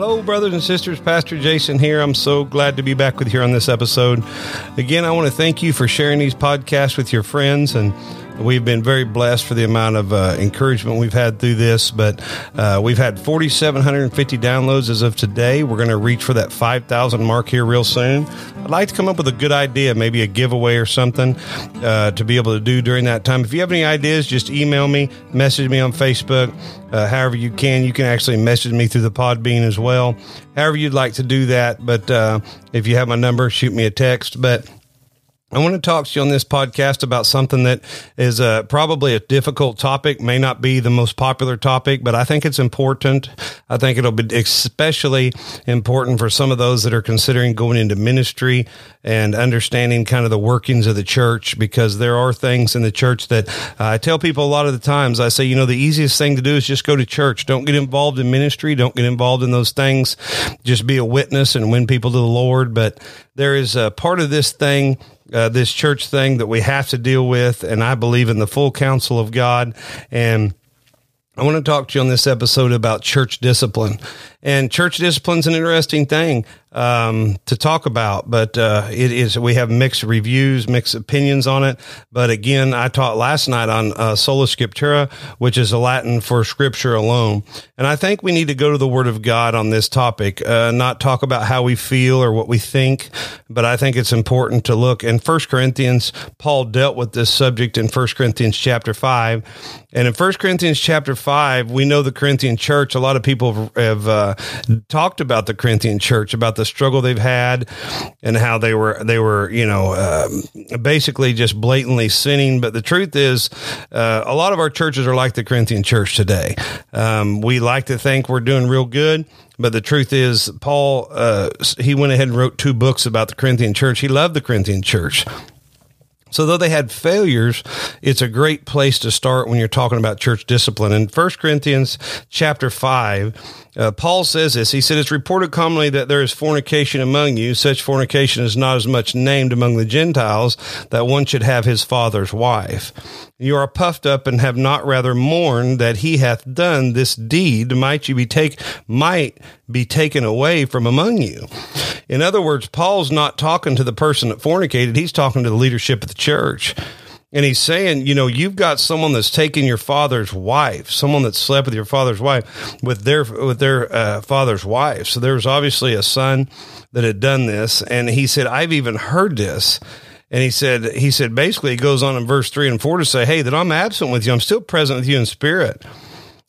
Hello, brothers and sisters. Pastor Jason here. I'm so glad to be back with you on this episode. Again, I want to thank you for sharing these podcasts with your friends and We've been very blessed for the amount of uh, encouragement we've had through this, but uh, we've had 4,750 downloads as of today. We're going to reach for that 5,000 mark here real soon. I'd like to come up with a good idea, maybe a giveaway or something uh, to be able to do during that time. If you have any ideas, just email me, message me on Facebook. Uh, however you can, you can actually message me through the Podbean as well. However you'd like to do that, but uh, if you have my number, shoot me a text. But I want to talk to you on this podcast about something that is uh, probably a difficult topic, may not be the most popular topic, but I think it's important. I think it'll be especially important for some of those that are considering going into ministry and understanding kind of the workings of the church because there are things in the church that uh, I tell people a lot of the times. I say, you know, the easiest thing to do is just go to church. Don't get involved in ministry. Don't get involved in those things. Just be a witness and win people to the Lord. But there is a part of this thing uh, this church thing that we have to deal with, and I believe in the full counsel of God. And I want to talk to you on this episode about church discipline. And church discipline is an interesting thing um, to talk about, but uh, it is. We have mixed reviews, mixed opinions on it. But again, I taught last night on uh, sola scriptura, which is a Latin for Scripture alone. And I think we need to go to the Word of God on this topic, uh, not talk about how we feel or what we think. But I think it's important to look in First Corinthians. Paul dealt with this subject in First Corinthians chapter five, and in First Corinthians chapter five, we know the Corinthian church. A lot of people have, have uh, talked about the Corinthian church, about the struggle they've had, and how they were they were you know uh, basically just blatantly sinning. But the truth is, uh, a lot of our churches are like the Corinthian church today. Um, we like to think we're doing real good. But the truth is, Paul, uh, he went ahead and wrote two books about the Corinthian church. He loved the Corinthian church. So though they had failures, it's a great place to start when you're talking about church discipline. In 1 Corinthians chapter 5, uh, Paul says this. He said, It's reported commonly that there is fornication among you. Such fornication is not as much named among the Gentiles that one should have his father's wife. You are puffed up and have not rather mourned that he hath done this deed. Might you be take, might be taken away from among you. In other words, Paul's not talking to the person that fornicated. He's talking to the leadership of the church. And he's saying, you know, you've got someone that's taken your father's wife, someone that slept with your father's wife, with their with their uh, father's wife. So there was obviously a son that had done this, and he said, I've even heard this. And he said, he said, basically, he goes on in verse three and four to say, hey, that I'm absent with you, I'm still present with you in spirit.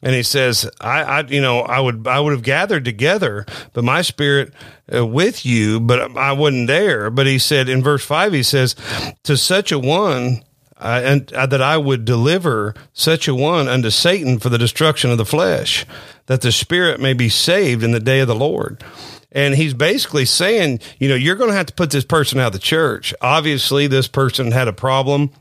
And he says, I, I, you know, I would, I would have gathered together, but my spirit uh, with you, but I wasn't there. But he said in verse five, he says, to such a one uh, and uh, that I would deliver such a one unto Satan for the destruction of the flesh, that the spirit may be saved in the day of the Lord. And he's basically saying, you know, you're going to have to put this person out of the church. Obviously, this person had a problem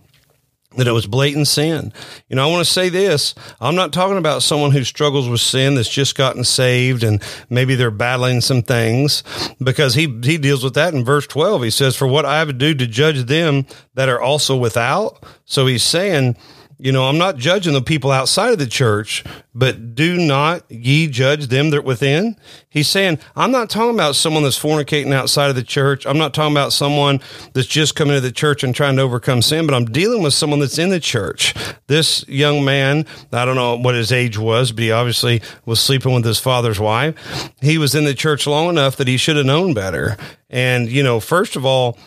that it was blatant sin. You know, I want to say this. I'm not talking about someone who struggles with sin that's just gotten saved and maybe they're battling some things because he, he deals with that in verse 12. He says, for what I have to do to judge them that are also without. So he's saying, you know, I'm not judging the people outside of the church, but do not ye judge them that within. He's saying, I'm not talking about someone that's fornicating outside of the church. I'm not talking about someone that's just coming to the church and trying to overcome sin, but I'm dealing with someone that's in the church. This young man, I don't know what his age was, but he obviously was sleeping with his father's wife. He was in the church long enough that he should have known better. And, you know, first of all,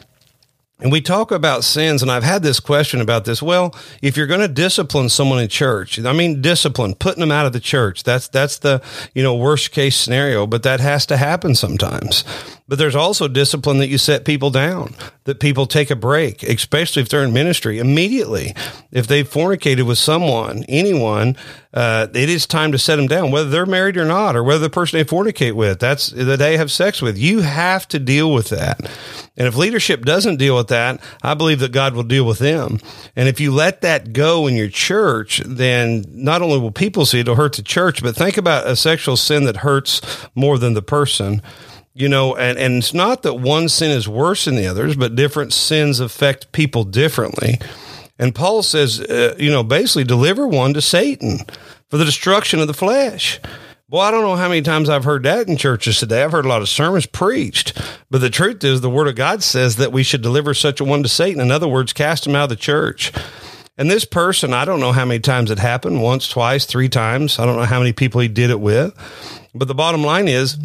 and we talk about sins, and I've had this question about this. Well, if you're going to discipline someone in church, I mean, discipline, putting them out of the church, that's, that's the, you know, worst case scenario, but that has to happen sometimes. But there's also discipline that you set people down, that people take a break, especially if they're in ministry immediately. If they've fornicated with someone, anyone, uh, it is time to set them down, whether they're married or not, or whether the person they fornicate with, that's that they have sex with. You have to deal with that. And if leadership doesn't deal with that, I believe that God will deal with them. And if you let that go in your church, then not only will people see it, it'll hurt the church, but think about a sexual sin that hurts more than the person you know, and, and it's not that one sin is worse than the others, but different sins affect people differently. And Paul says, uh, you know, basically deliver one to Satan for the destruction of the flesh. Well, I don't know how many times I've heard that in churches today. I've heard a lot of sermons preached, but the truth is, the Word of God says that we should deliver such a one to Satan. In other words, cast him out of the church. And this person, I don't know how many times it happened once, twice, three times. I don't know how many people he did it with. But the bottom line is,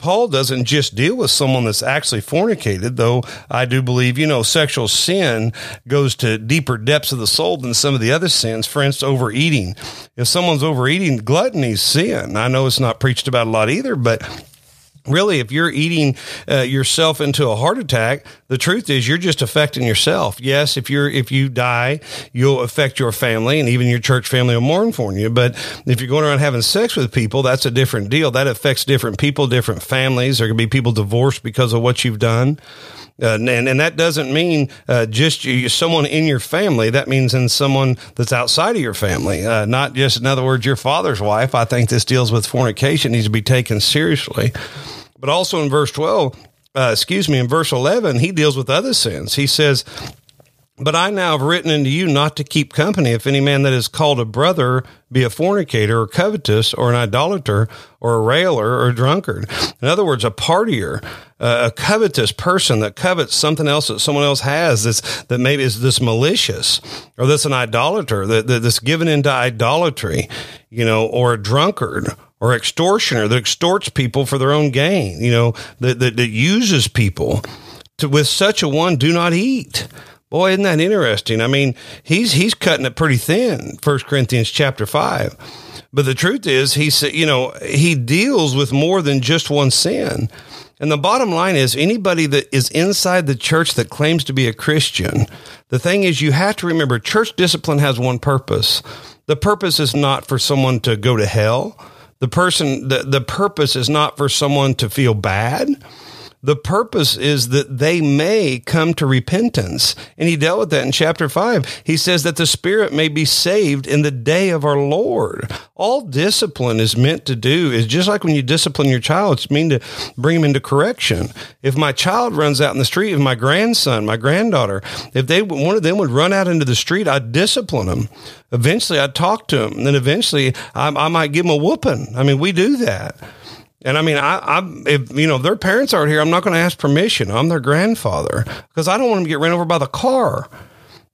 Paul doesn't just deal with someone that's actually fornicated, though I do believe, you know, sexual sin goes to deeper depths of the soul than some of the other sins. For instance, overeating. If someone's overeating, gluttony's sin. I know it's not preached about a lot either, but really if you're eating uh, yourself into a heart attack the truth is you're just affecting yourself yes if you're if you die you'll affect your family and even your church family will mourn for you but if you're going around having sex with people that's a different deal that affects different people different families there could be people divorced because of what you've done uh, and, and that doesn't mean uh, just you, someone in your family. That means in someone that's outside of your family, uh, not just, in other words, your father's wife. I think this deals with fornication, needs to be taken seriously. But also in verse 12, uh, excuse me, in verse 11, he deals with other sins. He says, but I now have written unto you not to keep company if any man that is called a brother be a fornicator or covetous or an idolater or a railer or a drunkard. In other words, a partier, uh, a covetous person that covets something else that someone else has that's, that maybe is this malicious or that's an idolater that, that that's given into idolatry, you know, or a drunkard or extortioner that extorts people for their own gain, you know, that, that, that uses people to, with such a one, do not eat. Boy, isn't that interesting? I mean, he's he's cutting it pretty thin. First Corinthians chapter five, but the truth is, he said, you know, he deals with more than just one sin. And the bottom line is, anybody that is inside the church that claims to be a Christian, the thing is, you have to remember, church discipline has one purpose. The purpose is not for someone to go to hell. The person, the, the purpose is not for someone to feel bad. The purpose is that they may come to repentance. And he dealt with that in chapter five. He says that the spirit may be saved in the day of our Lord. All discipline is meant to do is just like when you discipline your child, it's mean to bring him into correction. If my child runs out in the street, if my grandson, my granddaughter, if they, one of them would run out into the street, I'd discipline them. Eventually I'd talk to them. And then eventually I, I might give them a whooping. I mean, we do that. And I mean, I, I, if you know their parents aren't here, I'm not going to ask permission. I'm their grandfather because I don't want them to get ran over by the car.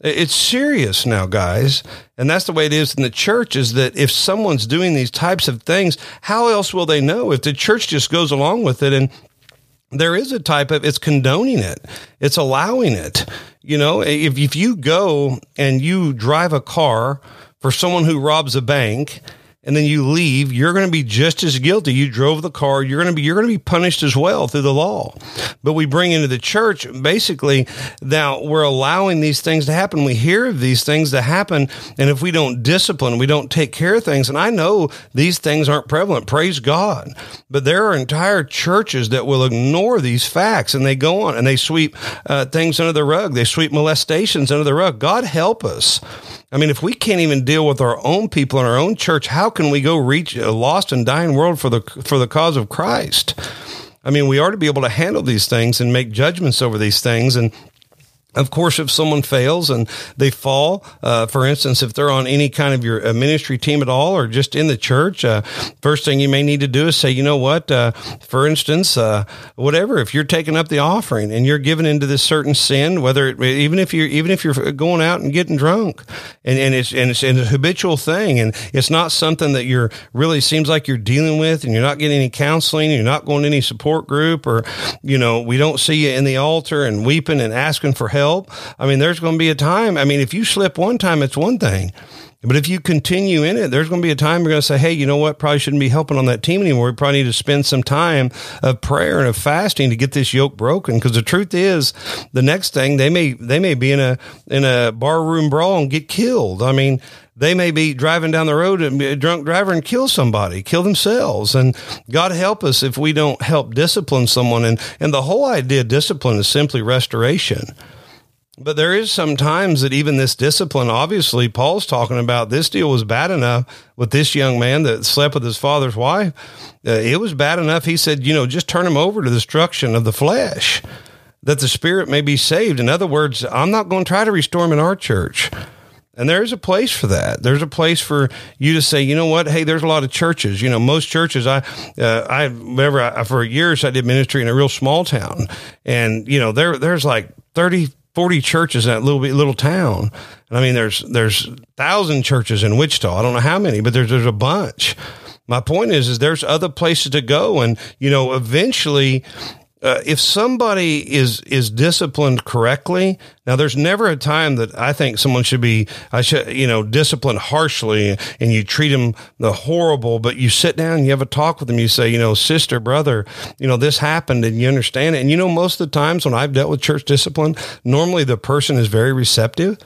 It's serious now, guys, and that's the way it is in the church. Is that if someone's doing these types of things, how else will they know if the church just goes along with it and there is a type of it's condoning it it's allowing it you know if, if you go and you drive a car for someone who robs a bank and then you leave, you're going to be just as guilty. You drove the car. You're going to be, you're going to be punished as well through the law. But we bring into the church basically now we're allowing these things to happen. We hear of these things to happen. And if we don't discipline, we don't take care of things. And I know these things aren't prevalent. Praise God. But there are entire churches that will ignore these facts and they go on and they sweep uh, things under the rug. They sweep molestations under the rug. God help us. I mean, if we can't even deal with our own people in our own church, how can we go reach a lost and dying world for the for the cause of Christ? I mean, we are to be able to handle these things and make judgments over these things and of course, if someone fails and they fall, uh, for instance, if they're on any kind of your uh, ministry team at all or just in the church, uh, first thing you may need to do is say, you know what, uh, for instance, uh, whatever, if you're taking up the offering and you're given into this certain sin, whether it, even if you're, even if you're going out and getting drunk and, and it's, and it's, and a habitual thing and it's not something that you're really seems like you're dealing with and you're not getting any counseling, you're not going to any support group or, you know, we don't see you in the altar and weeping and asking for help help. I mean, there's going to be a time. I mean, if you slip one time, it's one thing. But if you continue in it, there's going to be a time you're going to say, hey, you know what? Probably shouldn't be helping on that team anymore. We probably need to spend some time of prayer and of fasting to get this yoke broken. Because the truth is, the next thing they may they may be in a in a bar room brawl and get killed. I mean, they may be driving down the road and be a drunk driver and kill somebody, kill themselves. And God help us if we don't help discipline someone. And and the whole idea of discipline is simply restoration. But there is some times that even this discipline, obviously, Paul's talking about this deal was bad enough with this young man that slept with his father's wife. Uh, it was bad enough. He said, you know, just turn him over to the destruction of the flesh that the spirit may be saved. In other words, I'm not going to try to restore him in our church. And there is a place for that. There's a place for you to say, you know what? Hey, there's a lot of churches. You know, most churches. I, uh, I remember I, for years I did ministry in a real small town, and you know, there there's like 30, 40 churches in that little little town. And I mean, there's there's thousand churches in Wichita. I don't know how many, but there's there's a bunch. My point is, is there's other places to go, and you know, eventually uh, if somebody is is disciplined correctly, now there's never a time that I think someone should be, I should, you know, disciplined harshly, and you treat them the horrible. But you sit down, you have a talk with them, you say, you know, sister, brother, you know, this happened, and you understand it. And you know, most of the times when I've dealt with church discipline, normally the person is very receptive.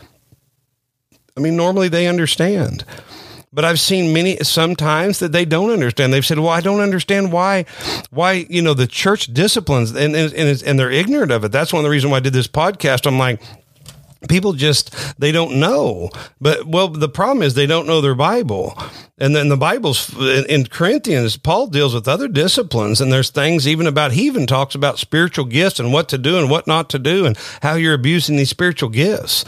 I mean, normally they understand. But I've seen many sometimes that they don't understand. They've said, "Well, I don't understand why, why you know the church disciplines and and and they're ignorant of it." That's one of the reasons why I did this podcast. I'm like, people just they don't know. But well the problem is they don't know their bible. And then the bible's in corinthians paul deals with other disciplines. And there's things even about he even talks about spiritual gifts and what to do and what not to do and how you're abusing these spiritual gifts.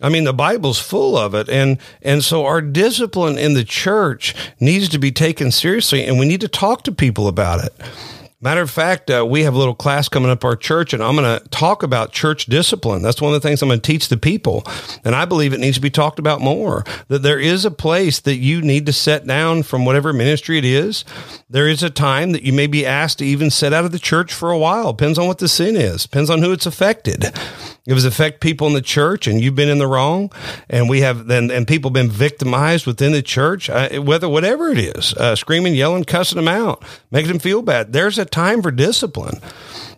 I mean, the Bible's full of it. And, and so our discipline in the church needs to be taken seriously. And we need to talk to people about it. Matter of fact, uh, we have a little class coming up our church, and I'm going to talk about church discipline. That's one of the things I'm going to teach the people. And I believe it needs to be talked about more. That there is a place that you need to set down from whatever ministry it is. There is a time that you may be asked to even set out of the church for a while. Depends on what the sin is, depends on who it's affected. If it's affect people in the church and you've been in the wrong, and we have then and people been victimized within the church, uh, whether whatever it is, uh, screaming, yelling, cussing them out, making them feel bad. There's a time for discipline.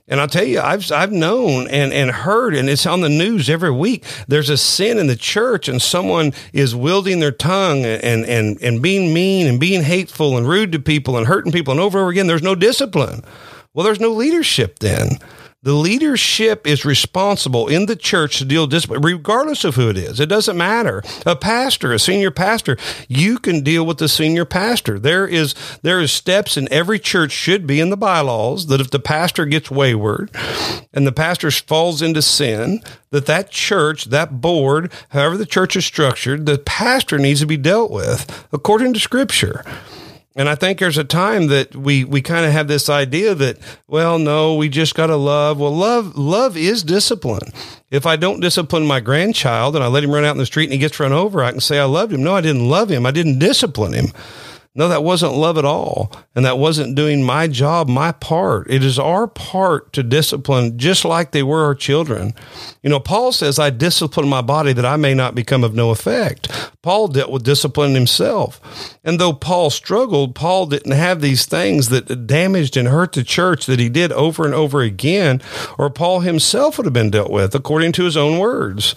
And I'll tell you, I've I've known and and heard, and it's on the news every week. There's a sin in the church, and someone is wielding their tongue and and and being mean and being hateful and rude to people and hurting people, and over and over again. There's no discipline. Well, there's no leadership then. The leadership is responsible in the church to deal discipline, regardless of who it is. It doesn't matter. A pastor, a senior pastor, you can deal with the senior pastor. There is there is steps in every church should be in the bylaws that if the pastor gets wayward and the pastor falls into sin, that that church, that board, however the church is structured, the pastor needs to be dealt with according to scripture. And I think there's a time that we, we kind of have this idea that, well, no, we just got to love. Well, love, love is discipline. If I don't discipline my grandchild and I let him run out in the street and he gets run over, I can say I loved him. No, I didn't love him. I didn't discipline him. No, that wasn't love at all. And that wasn't doing my job, my part. It is our part to discipline just like they were our children. You know, Paul says, I discipline my body that I may not become of no effect. Paul dealt with discipline himself. And though Paul struggled, Paul didn't have these things that damaged and hurt the church that he did over and over again, or Paul himself would have been dealt with according to his own words.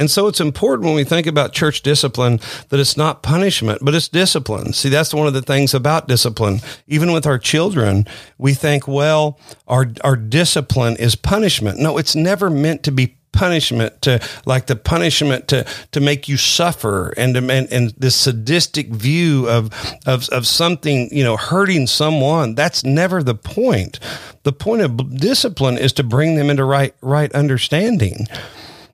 And so it's important when we think about church discipline that it's not punishment, but it's discipline. See, that's one of the things about discipline. Even with our children, we think, well, our, our discipline is punishment. No, it's never meant to be punishment to like the punishment to to make you suffer and and, and this sadistic view of of of something you know hurting someone that's never the point the point of discipline is to bring them into right right understanding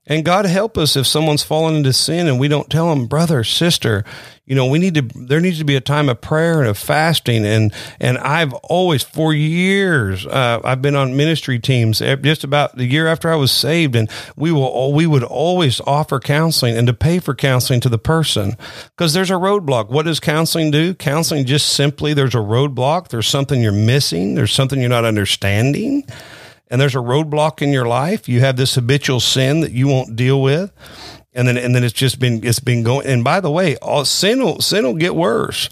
and God help us if someone's fallen into sin and we don't tell them, brother, sister, you know, we need to, there needs to be a time of prayer and of fasting. And, and I've always, for years, uh, I've been on ministry teams eh, just about the year after I was saved. And we will, we would always offer counseling and to pay for counseling to the person because there's a roadblock. What does counseling do? Counseling just simply, there's a roadblock. There's something you're missing. There's something you're not understanding and there's a roadblock in your life, you have this habitual sin that you won't deal with. And then, and then it's just been, it's been going. And by the way, all, sin will, sin will get worse.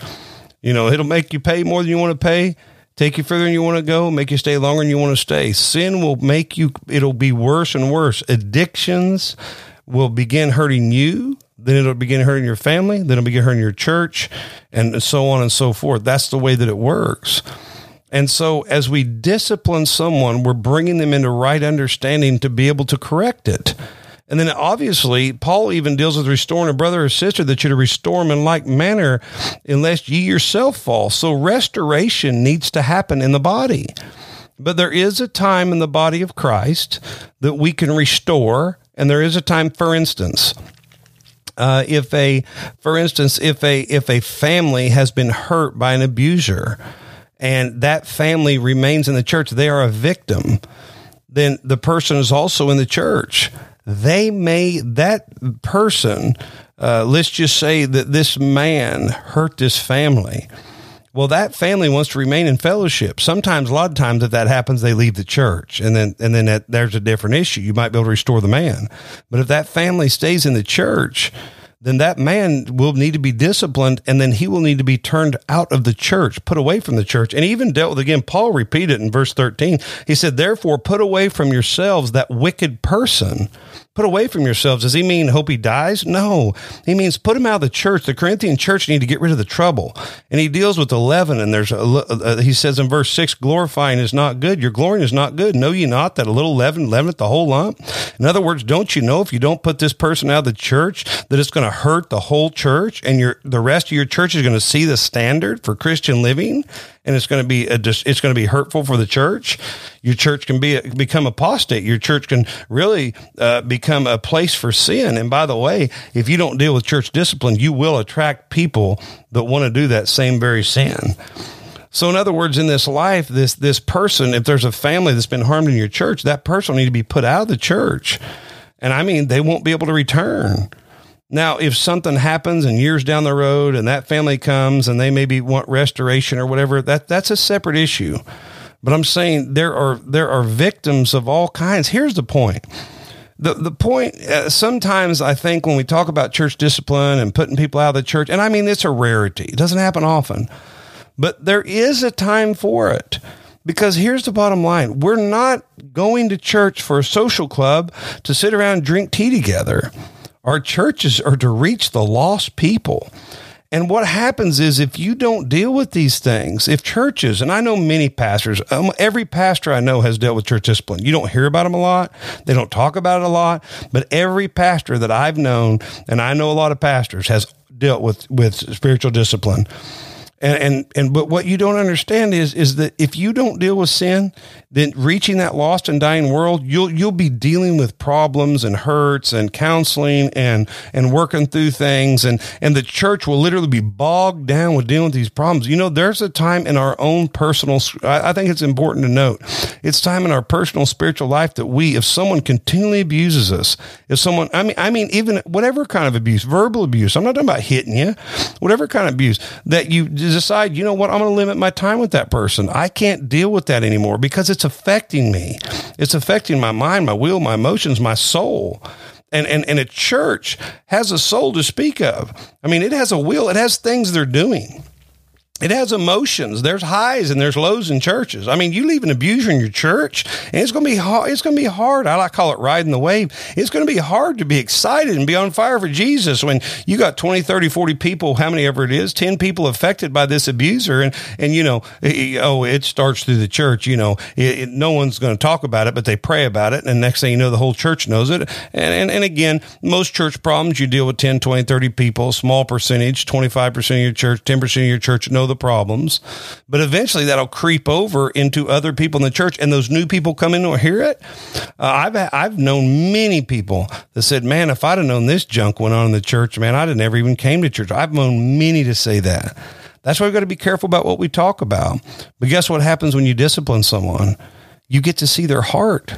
You know, it'll make you pay more than you want to pay, take you further than you want to go, make you stay longer than you want to stay. Sin will make you, it'll be worse and worse. Addictions will begin hurting you. Then it'll begin hurting your family. Then it'll begin hurting your church and so on and so forth. That's the way that it works. And so, as we discipline someone, we're bringing them into right understanding to be able to correct it. And then, obviously, Paul even deals with restoring a brother or sister that you're to restore them in like manner, unless ye yourself fall. So, restoration needs to happen in the body. But there is a time in the body of Christ that we can restore, and there is a time, for instance, Uh, if a, for instance, if a if a family has been hurt by an abuser, and that family remains in the church, they are a victim. Then the person is also in the church. They may that person. Uh, let's just say that this man hurt this family well, that family wants to remain in fellowship. Sometimes, a lot of times, if that happens, they leave the church, and then and then that, there's a different issue. You might be able to restore the man, but if that family stays in the church, then that man will need to be disciplined and then he will need to be turned out of the church, put away from the church. And even dealt with again, Paul repeated in verse 13. He said, Therefore, put away from yourselves that wicked person put away from yourselves. Does he mean hope he dies? No. He means put him out of the church. The Corinthian church need to get rid of the trouble. And he deals with the leaven. And there's a, uh, he says in verse six, glorifying is not good. Your glorying is not good. Know ye not that a little leaven leaveneth the whole lump? In other words, don't you know if you don't put this person out of the church that it's going to hurt the whole church and your, the rest of your church is going to see the standard for Christian living? And it's going to be a, it's going to be hurtful for the church. Your church can be become apostate. Your church can really uh, become a place for sin. And by the way, if you don't deal with church discipline, you will attract people that want to do that same very sin. So, in other words, in this life, this this person, if there's a family that's been harmed in your church, that person will need to be put out of the church, and I mean, they won't be able to return. Now, if something happens and years down the road and that family comes and they maybe want restoration or whatever, that that's a separate issue. But I'm saying there are there are victims of all kinds. Here's the point. The the point uh, sometimes I think when we talk about church discipline and putting people out of the church, and I mean it's a rarity. It doesn't happen often. But there is a time for it. Because here's the bottom line. We're not going to church for a social club to sit around and drink tea together. Our churches are to reach the lost people. And what happens is if you don't deal with these things, if churches, and I know many pastors, um, every pastor I know has dealt with church discipline. You don't hear about them a lot. They don't talk about it a lot, but every pastor that I've known, and I know a lot of pastors, has dealt with, with spiritual discipline. And, and, and, but what you don't understand is, is that if you don't deal with sin, then reaching that lost and dying world, you'll you'll be dealing with problems and hurts and counseling and and working through things and and the church will literally be bogged down with dealing with these problems. You know, there's a time in our own personal. I, I think it's important to note. It's time in our personal spiritual life that we, if someone continually abuses us, if someone, I mean, I mean, even whatever kind of abuse, verbal abuse. I'm not talking about hitting you, whatever kind of abuse that you decide. You know what? I'm going to limit my time with that person. I can't deal with that anymore because it's affecting me. It's affecting my mind, my will, my emotions, my soul. And, and, and a church has a soul to speak of. I mean, it has a will, it has things they're doing. It has emotions. There's highs and there's lows in churches. I mean, you leave an abuser in your church, and it's going to be hard. It's going to be hard. I like call it riding the wave. It's going to be hard to be excited and be on fire for Jesus when you got 20, 30, 40 people, how many ever it is, 10 people affected by this abuser. And, and you know, oh, it starts through the church. You know, it, it, no one's going to talk about it, but they pray about it. And next thing you know, the whole church knows it. And, and, and again, most church problems, you deal with 10, 20, 30 people, small percentage, 25% of your church, 10% of your church know the problems, but eventually that'll creep over into other people in the church, and those new people come in and hear it. Uh, I've I've known many people that said, "Man, if I'd have known this junk went on in the church, man, I'd have never even came to church." I've known many to say that. That's why we've got to be careful about what we talk about. But guess what happens when you discipline someone? You get to see their heart.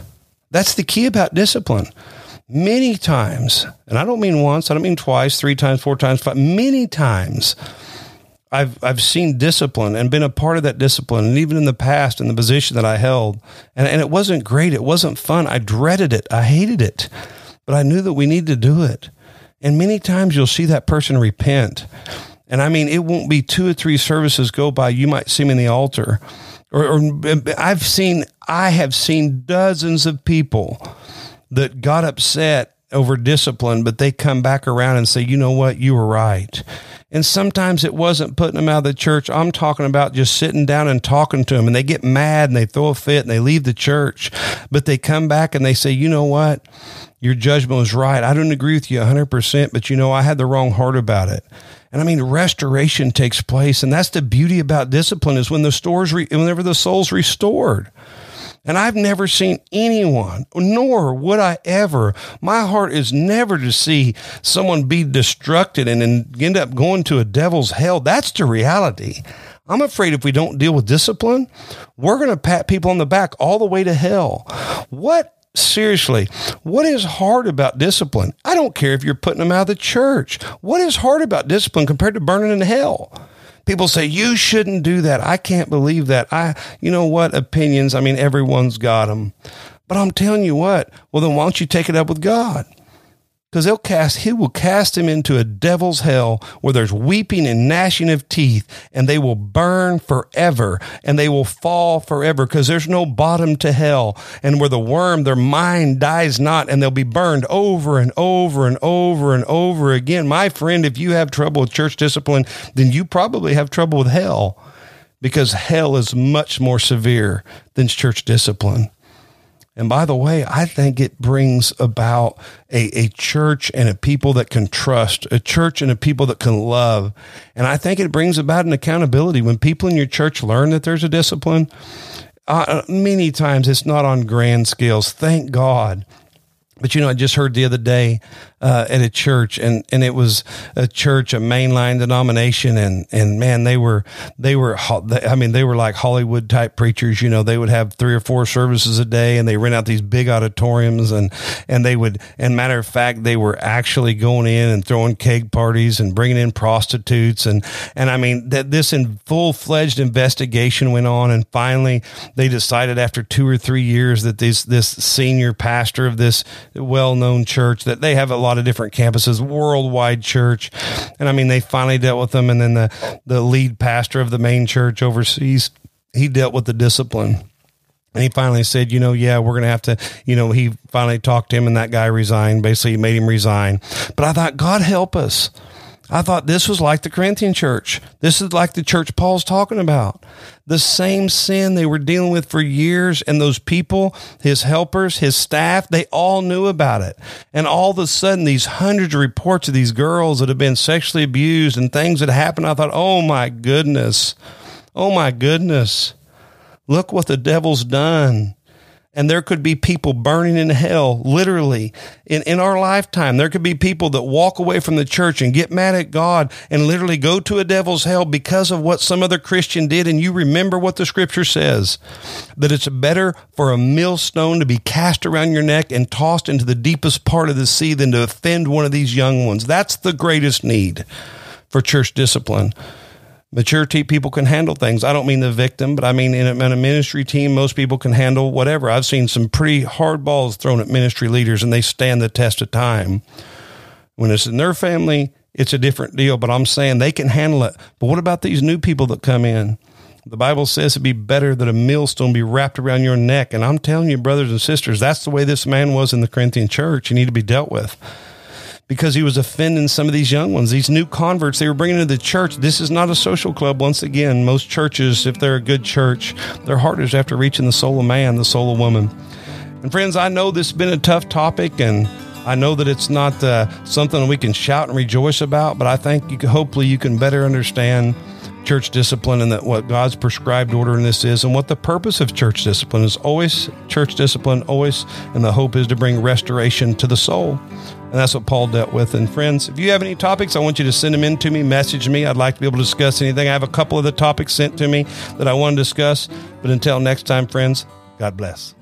That's the key about discipline many times, and I don't mean once, I don't mean twice, three times, four times, five, many times I've I've seen discipline and been a part of that discipline, and even in the past, in the position that I held, and, and it wasn't great. It wasn't fun. I dreaded it. I hated it, but I knew that we needed to do it. And many times you'll see that person repent, and I mean, it won't be two or three services go by. You might see me in the altar, or, or I've seen I have seen dozens of people that got upset over discipline, but they come back around and say, you know what, you were right. And sometimes it wasn't putting them out of the church. I'm talking about just sitting down and talking to them and they get mad and they throw a fit and they leave the church, but they come back and they say, you know what? Your judgment was right. I don't agree with you 100%, but you know, I had the wrong heart about it. And I mean, restoration takes place. And that's the beauty about discipline is when the stores, re- whenever the soul's restored. And I've never seen anyone, nor would I ever. My heart is never to see someone be destructed and end up going to a devil's hell. That's the reality. I'm afraid if we don't deal with discipline, we're going to pat people on the back all the way to hell. What seriously, what is hard about discipline? I don't care if you're putting them out of the church. What is hard about discipline compared to burning in hell? People say you shouldn't do that. I can't believe that. I, you know what? Opinions. I mean, everyone's got them. But I'm telling you what. Well, then why don't you take it up with God? Because they'll cast he will cast him into a devil's hell where there's weeping and gnashing of teeth and they will burn forever and they will fall forever because there's no bottom to hell. And where the worm their mind dies not and they'll be burned over and over and over and over again. My friend if you have trouble with church discipline then you probably have trouble with hell because hell is much more severe than church discipline and by the way, I think it brings about a, a church and a people that can trust, a church and a people that can love. And I think it brings about an accountability. When people in your church learn that there's a discipline, uh, many times it's not on grand scales. Thank God. But you know, I just heard the other day uh, at a church, and and it was a church, a mainline denomination, and and man, they were they were I mean they were like Hollywood type preachers. You know, they would have three or four services a day, and they rent out these big auditoriums, and and they would, and matter of fact, they were actually going in and throwing keg parties and bringing in prostitutes, and and I mean that this in full fledged investigation went on, and finally they decided after two or three years that this this senior pastor of this well known church that they have a lot of different campuses, worldwide church. And I mean, they finally dealt with them. And then the, the lead pastor of the main church overseas, he dealt with the discipline. And he finally said, you know, yeah, we're going to have to, you know, he finally talked to him and that guy resigned. Basically, he made him resign. But I thought, God help us. I thought this was like the Corinthian church. This is like the church Paul's talking about. The same sin they were dealing with for years, and those people, his helpers, his staff, they all knew about it. And all of a sudden, these hundreds of reports of these girls that have been sexually abused and things that happened, I thought, oh my goodness. Oh my goodness. Look what the devil's done and there could be people burning in hell literally in, in our lifetime. There could be people that walk away from the church and get mad at god and literally go to a devil's hell because of what some other christian did. And you remember what the scripture says that it's better for a millstone to be cast around your neck and tossed into the deepest part of the sea than to offend one of these young ones. That's the greatest need for church discipline maturity people can handle things. I don't mean the victim but i mean in a, in a, ministry team most people can handle whatever. I've seen some pretty hard balls thrown at ministry leaders and they stand the test of time. When it's in their family it's a different deal but i'm saying they can handle it. But what about these new people that come in? The bible says it'd be better that a millstone be wrapped around your neck. And i'm telling you brothers and sisters that's the way this man was in the corinthian church. You need to be dealt with because he was offending some of these young ones, these new converts they were bringing into the church. This is not a social club. Once again, most churches, if they're a good church, their heart is after reaching the soul of man, the soul of woman. And friends, I know this has been a tough topic, and I know that it's not uh, something we can shout and rejoice about, but I think you can, hopefully you can better understand church discipline and that what God's prescribed order in this is and what the purpose of church discipline is always church discipline always and the hope is to bring restoration to the soul and that's what Paul dealt with. And friends, if you have any topics, I want you to send them in to me, message me. I'd like to be able to discuss anything. I have a couple of the topics sent to me that I want to discuss. But until next time, friends, God bless.